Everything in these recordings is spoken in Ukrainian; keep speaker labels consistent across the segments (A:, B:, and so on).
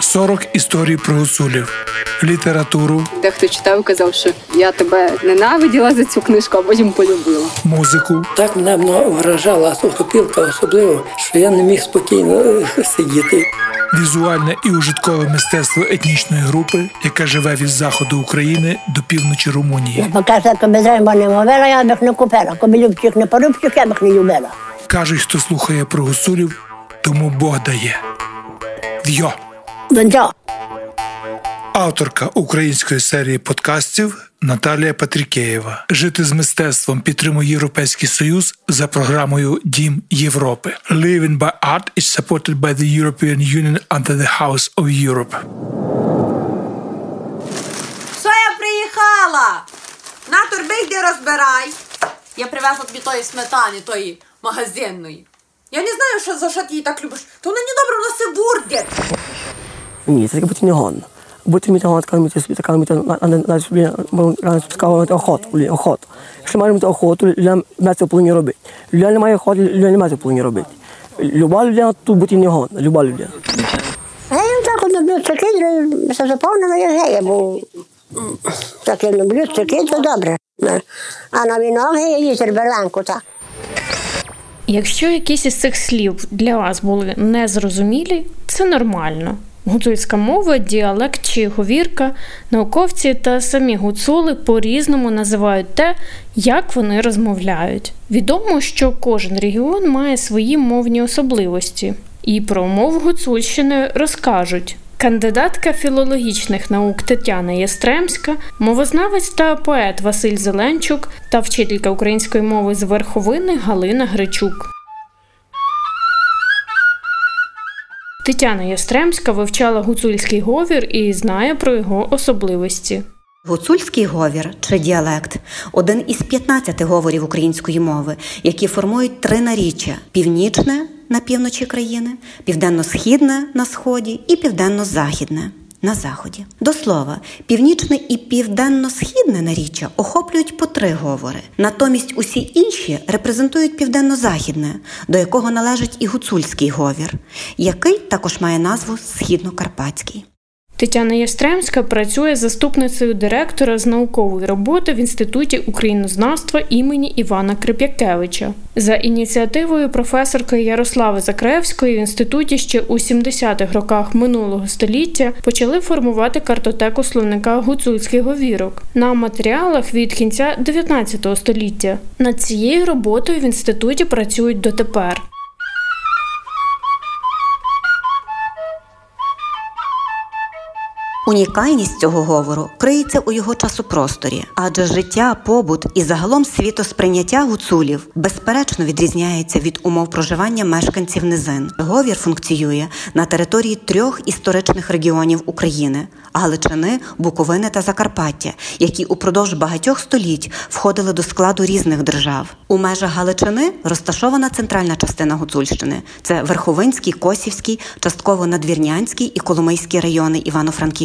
A: 40 історій про гуцулів, літературу,
B: Дехто читав казав, що я тебе ненавиділа за цю книжку, а потім полюбила.
A: музику,
C: Так мене вражала сухопілка особливо, що я не міг спокійно е, сидіти.
A: візуальне і ужиткове мистецтво етнічної групи, яка живе від заходу України до півночі Румунії.
D: Бо каже, якби займа не мовила, я б їх не купила. Коби любчих не порубчих, я б їх не любила.
A: Кажуть, хто слухає про гуцулів, тому Бог дає.
D: Донця,
A: Авторка української серії подкастів Наталія Патрікеєва. Жити з мистецтвом підтримує Європейський Союз за програмою Дім Європи. Living by Art is supported by the European Union under the House of Europe.
E: Що я приїхала? На торби йди розбирай. Я привезла тобі тої сметани, тої магазинної. Я не знаю, що, за що ти її так любиш. То вона недобре, вона се бурдить.
C: Ні, це таке бути не гон. Бути мені гон, така мені собі, така мені на собі, на цікаво охоту, блін, охоту. Якщо маємо мати охоту, людина має це повинні робити. Людина не має охоти, людина не має це повинні робити. Люба людина тут бути не гон, люба людина.
D: а я так люблю цикидру, все заповнено я гея, бо таке люблю цикидру, добре. А на віно гея їздить берленку, так.
F: Якщо якісь із цих слів для вас були незрозумілі, це нормально. Гуцульська мова, діалект чи говірка, науковці та самі гуцули по-різному називають те, як вони розмовляють. Відомо, що кожен регіон має свої мовні особливості, і про мову Гуцульщини розкажуть. Кандидатка філологічних наук Тетяна Єстремська, мовознавець та поет Василь Зеленчук та вчителька української мови з верховини Галина Гречук. Тетяна Єстремська вивчала гуцульський говір і знає про його особливості.
G: Гуцульський говір чи діалект один із 15 говорів української мови, які формують три наріччя: північне на півночі країни, південно-східне на сході і південно-західне на заході. До слова, північне і південно-східне наріччя охоплюють по три говори. Натомість усі інші репрезентують південно-західне, до якого належить і гуцульський говір, який також має назву східно-карпатський.
F: Тетяна Єстремська працює заступницею директора з наукової роботи в Інституті українознавства імені Івана Крип'якевича. За ініціативою професорки Ярослави Закревської в інституті ще у 70-х роках минулого століття почали формувати картотеку словника гуцульських говірок на матеріалах від кінця 19 століття. Над цією роботою в інституті працюють дотепер.
G: Унікальність цього говору криється у його часопросторі, адже життя, побут і загалом світосприйняття гуцулів безперечно відрізняється від умов проживання мешканців низин. Говір функціює на території трьох історичних регіонів України Галичини, Буковини та Закарпаття, які упродовж багатьох століть входили до складу різних держав. У межах Галичини розташована центральна частина Гуцульщини це Верховинський, Косівський, частково Надвірнянський і Коломийський райони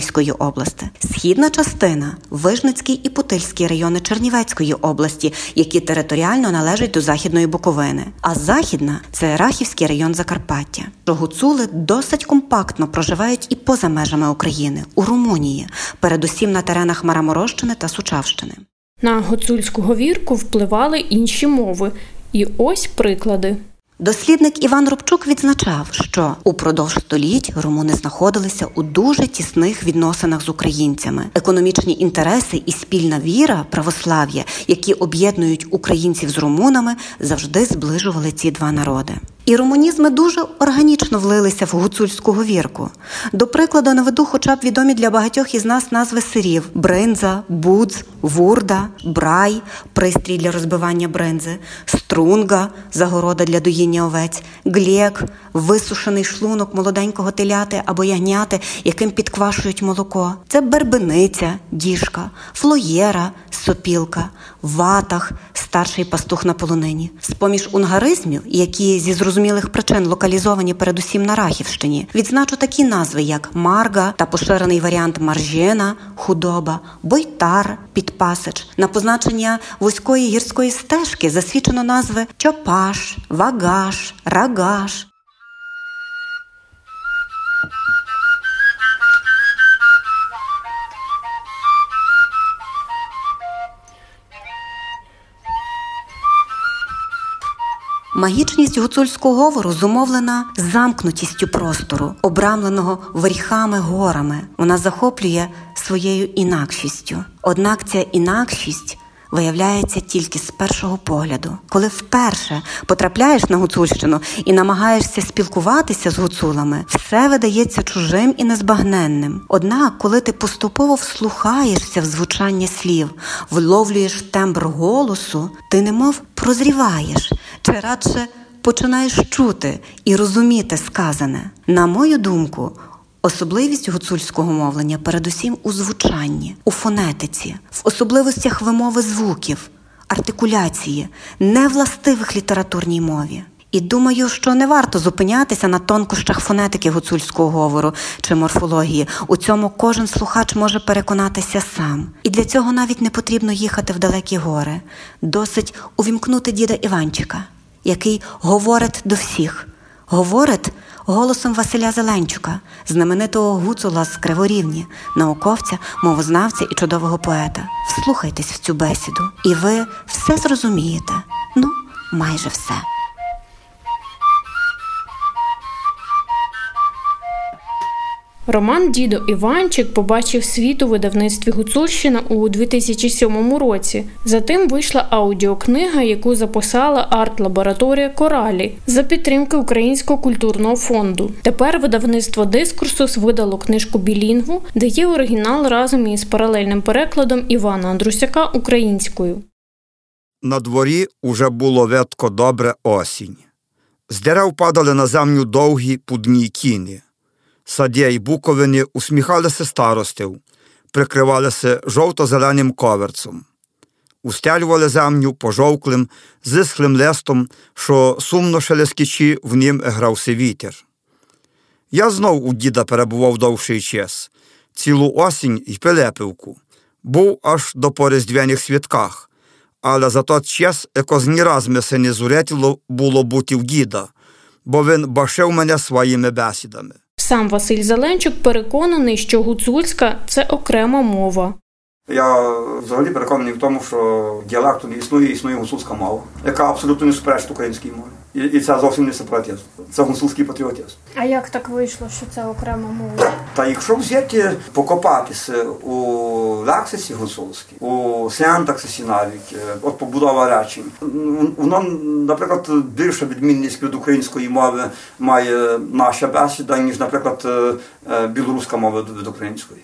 G: Івано-Франківської області. Східна частина Вижницький і Путильський райони Чернівецької області, які територіально належать до Західної Буковини. А західна це Рахівський район Закарпаття. Гуцули досить компактно проживають і поза межами України у Румунії, передусім на теренах Мараморощини та Сучавщини.
F: На гуцульську говірку впливали інші мови. І ось приклади.
G: Дослідник Іван Рубчук відзначав, що упродовж століть румуни знаходилися у дуже тісних відносинах з українцями. Економічні інтереси і спільна віра православ'я, які об'єднують українців з румунами, завжди зближували ці два народи. І румунізми дуже органічно влилися в гуцульську говірку. До прикладу, наведу хоча б відомі для багатьох із нас назви сирів: бринза, будз, вурда, брай, пристрій для розбивання бринзи, струнга, загорода для доїння овець, глєк, висушений шлунок молоденького теляти або ягняти, яким підквашують молоко. Це бербениця, діжка, флоєра, сопілка, ватах, старший пастух на полонині. З поміж унгаризмів, які зі зрозумілих причин локалізовані передусім на Рахівщині, відзначу такі назви, як марга та поширений варіант маржена, худоба, бойтар, підпасич. На позначення вузької гірської стежки засвідчено назви чопаш, вагаш, рагаш. Магічність гуцульського говору зумовлена замкнутістю простору, обрамленого верхами горами. Вона захоплює своєю інакшістю. Однак ця інакшість виявляється тільки з першого погляду. Коли вперше потрапляєш на гуцульщину і намагаєшся спілкуватися з гуцулами, все видається чужим і незбагненним. Однак, коли ти поступово вслухаєшся в звучання слів, вловлюєш тембр голосу, ти немов прозріваєш чи радше починаєш чути і розуміти сказане. На мою думку, Особливість гуцульського мовлення передусім у звучанні, у фонетиці, в особливостях вимови звуків, артикуляції, невластивих літературній мові. І думаю, що не варто зупинятися на тонкощах фонетики гуцульського говору чи морфології. У цьому кожен слухач може переконатися сам. І для цього навіть не потрібно їхати в далекі гори. Досить увімкнути діда Іванчика, який говорить до всіх, говорить голосом Василя Зеленчука, знаменитого гуцула з Криворівні, науковця, мовознавця і чудового поета. Вслухайтесь в цю бесіду, і ви все зрозумієте. Ну, майже все.
F: Роман Дідо Іванчик побачив світ у видавництві Гуцульщина у 2007 році. Затим вийшла аудіокнига, яку записала арт-лабораторія Коралі за підтримки Українського культурного фонду. Тепер видавництво Дискурсус видало книжку Білінгву, де є оригінал разом із паралельним перекладом Івана Андрусяка українською.
H: На дворі уже було ветко добре осінь. З дерев падали на землю довгі пудні кіни. Садя й буковини усміхалися старостів, прикривалися жовто-зеленим коверцом, устелювали землю пожовклим, зисхлим лестом, що сумно шелескічі в нім грався вітер. Я знов у діда перебував довший час, цілу осінь і пилепивку, був аж до поріздвяних святках, але за той час якось ні раз ми не зуретіло було бути в діда, бо він башив мене своїми бесідами.
F: Сам Василь Зеленчук переконаний, що гуцульська це окрема мова.
H: Я взагалі переконаний в тому, що діалекту не існує, існує гуцульська мова, яка абсолютно не суперечить українській мові. І, і це зовсім не сепаратизм. Це гуцульський патріотизм.
I: А як так вийшло, що це окрема мова?
H: Та якщо взяти покопатися у лексисі гуцульській, у синтаксисі навіть, е, от побудова речень, воно, наприклад, більша відмінність від української мови має наша бесіда, ніж, наприклад, е, е, білоруська мова від української.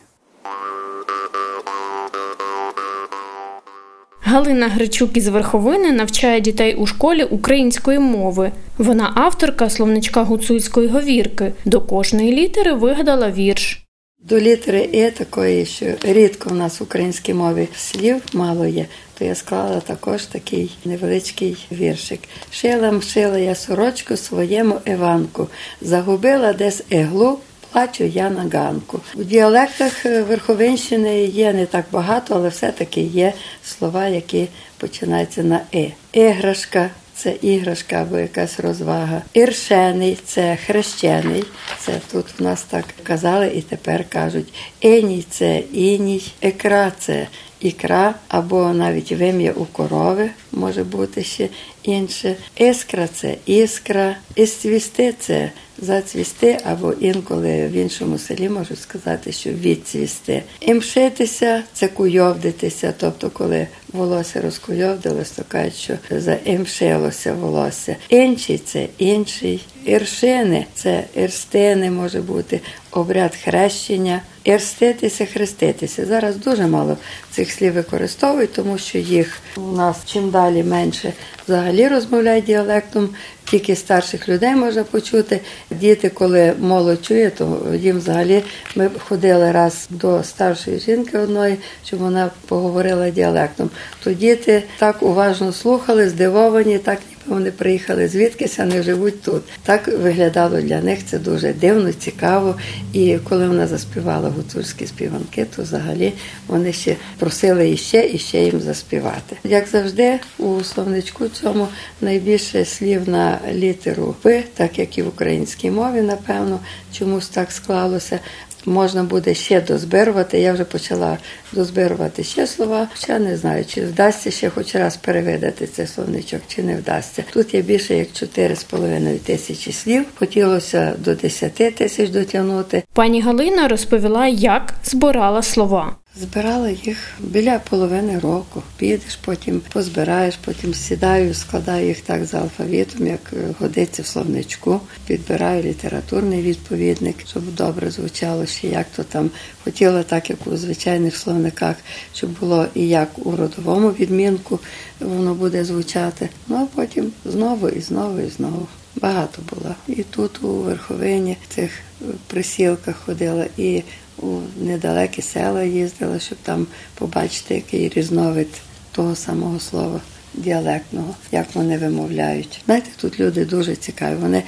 F: Галина Гричук із Верховини навчає дітей у школі української мови. Вона авторка словничка гуцульської говірки. До кожної літери вигадала вірш.
J: До літери Е такої, що рідко в нас в українській мові слів мало є, то я склала також такий невеличкий віршик. Шила шила я сорочку своєму Іванку, загубила десь іглу, плачу я на ганку. У діалектах Верховинщини є не так багато, але все-таки є слова, які починаються на Е. Іграшка. Це іграшка або якась розвага. Іршений це хрещений. Це тут в нас так казали і тепер кажуть. Еній це іній, екра це ікра, або навіть вим'я у корови може бути ще інше. Іскра це іскра, іствісти це зацвісти, або інколи в іншому селі можуть сказати, що відцвісти. Імшитися це куйовдитися, тобто, коли волосся розкуйовдилось, то кажуть, що заімшилося волосся. Інший це інший. Іршини це ірстини може бути, обряд хрещення. Ірститися, хреститися. Зараз дуже мало цих слів використовують, тому що їх у нас чим далі менше взагалі розмовляють діалектом, тільки старших людей можна почути. Діти, коли молодь чує, то їм взагалі ми ходили раз до старшої жінки одної, щоб вона поговорила діалектом. То діти так уважно слухали, здивовані, так вони приїхали звідкись, не живуть тут. Так виглядало для них це дуже дивно, цікаво. І коли вона заспівала гуцульські співанки, то взагалі вони ще просили іще і ще їм заспівати. Як завжди, у словничку цьому найбільше слів на літеру П, так як і в українській мові, напевно, чомусь так склалося. Можна буде ще дозбирувати. Я вже почала дозбирувати ще слова. Ще не знаю, чи вдасться ще хоч раз перевидати цей словничок, чи не вдасться. Тут є більше як 4,5 тисячі слів. Хотілося до 10 тисяч дотягнути.
F: Пані Галина розповіла, як збирала слова.
J: Збирала їх біля половини року. Підеш, потім позбираєш, потім сідаю, складаю їх так за алфавітом, як е, годиться в словничку. Підбираю літературний відповідник, щоб добре звучало ще як то там хотіла, так як у звичайних словниках, щоб було і як у родовому відмінку воно буде звучати. Ну а потім знову і знову і знову. Багато було. І тут у верховині в цих е, присілках ходила, і у недалекі села їздила, щоб там побачити, який різновид того самого слова діалектного, як вони вимовляють. Знаєте, тут люди дуже цікаві. Вони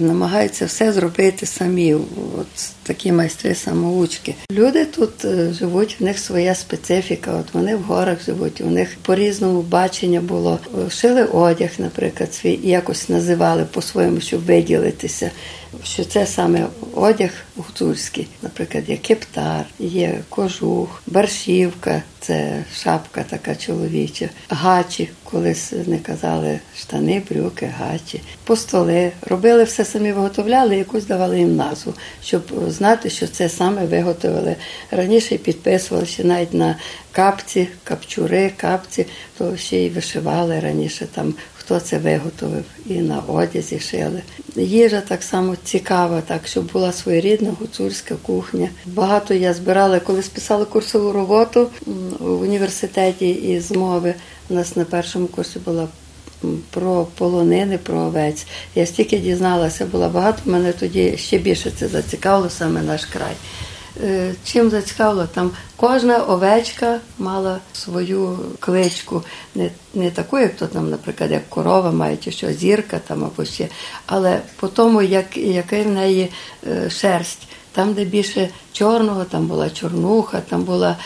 J: намагаються все зробити самі. От такі майстри самоучки. Люди тут е, живуть, в них своя специфіка. От вони в горах живуть, у них по різному бачення було. Шили одяг, наприклад, свій якось називали по-своєму, щоб виділитися. Що це саме одяг гуцульський, наприклад, є кептар, є кожух, баршівка, це шапка така чоловіча, гачі, колись не казали штани, брюки, гачі, постоли. Робили все самі, виготовляли, якусь давали їм назву, щоб знати, що це саме виготовили. Раніше підписували ще навіть на капці, капчури, капці, то ще й вишивали раніше там. Хто це виготовив і на одязі шили. Їжа так само цікава, так щоб була своєрідна гуцульська кухня. Багато я збирала, коли списала курсову роботу в університеті із мови. У нас на першому курсі була про полонини, про овець. Я стільки дізналася, було багато. Мене тоді ще більше це зацікавило, саме наш край. Чим зацікавило, там кожна овечка мала свою кличку, не не таку, як то там, наприклад, як корова має, чи що зірка там або ще, але по тому, як, яка в неї шерсть. Там, де більше чорного, там була чорнуха, там була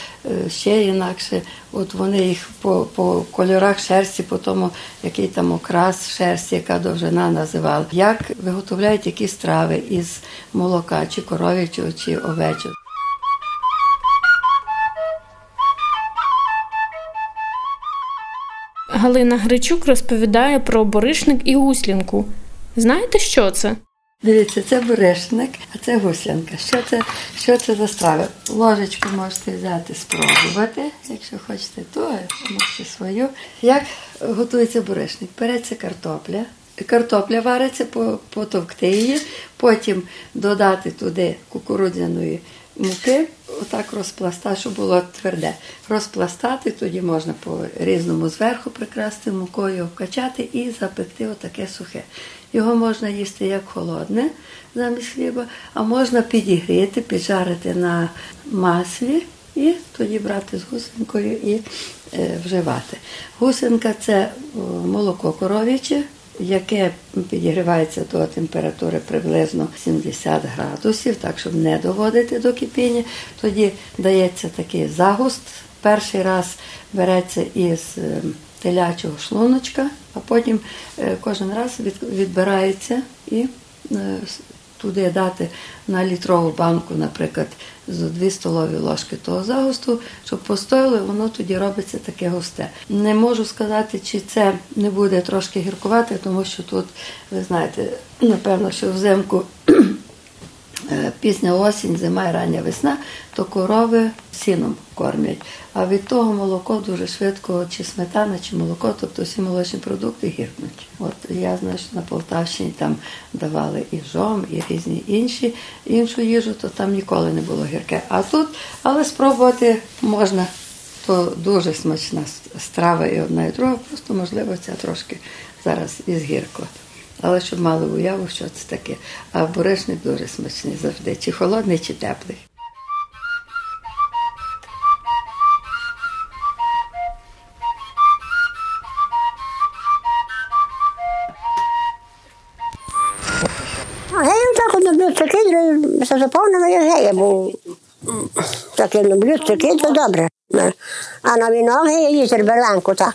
J: ще інакше. От вони їх по по кольорах шерсті, по тому, який там окрас шерсті, яка довжина називали. Як виготовляють які страви із молока, чи коров'ячого, чи овечого.
F: Галина Гричук розповідає про боришник і гуслінку. Знаєте, що це?
J: Дивіться, це борешник, а це гуслянка. Що це що це за страва? Ложечку можете взяти, спробувати. Якщо хочете, то можете свою. Як готується борешник? Береться картопля. Картопля вариться, потовкти її, потім додати туди кукурудзяної муки, отак розпластати, щоб було тверде. Розпластати, тоді можна по різному зверху прикрасти мукою, вкачати і запекти отаке сухе. Його можна їсти як холодне замість хліба, а можна підігріти, піджарити на маслі і тоді брати з гусенкою і е, вживати. Гусенка це молоко коров'яче, яке підігрівається до температури приблизно 70 градусів, так щоб не доводити до кипіння. Тоді дається такий загуст. Перший раз береться із телячого шлуночка, а потім кожен раз відбирається і туди дати на літрову банку, наприклад, з 2 столові ложки того загусту, щоб постояло, воно тоді робиться таке густе. Не можу сказати, чи це не буде трошки гіркувати, тому що тут, ви знаєте, напевно, що взимку. Пізня осінь, зима і рання весна, то корови сіном кормять. А від того молоко дуже швидко, чи сметана, чи молоко, тобто всі молочні продукти гіркнуть. От я знаю, що на Полтавщині там давали і жом, і різні інші іншу їжу, то там ніколи не було гірке. А тут, але спробувати можна, то дуже смачна страва і одна, і друга, просто можливо це трошки зараз із гірко. Але щоб мали уяву, що це таке. А борешник дуже смачний завжди, чи холодний, чи теплий.
D: Цукіт, все заповнено я геє, бо таке люблю цукіт, то добре. А на віно геє їздить так.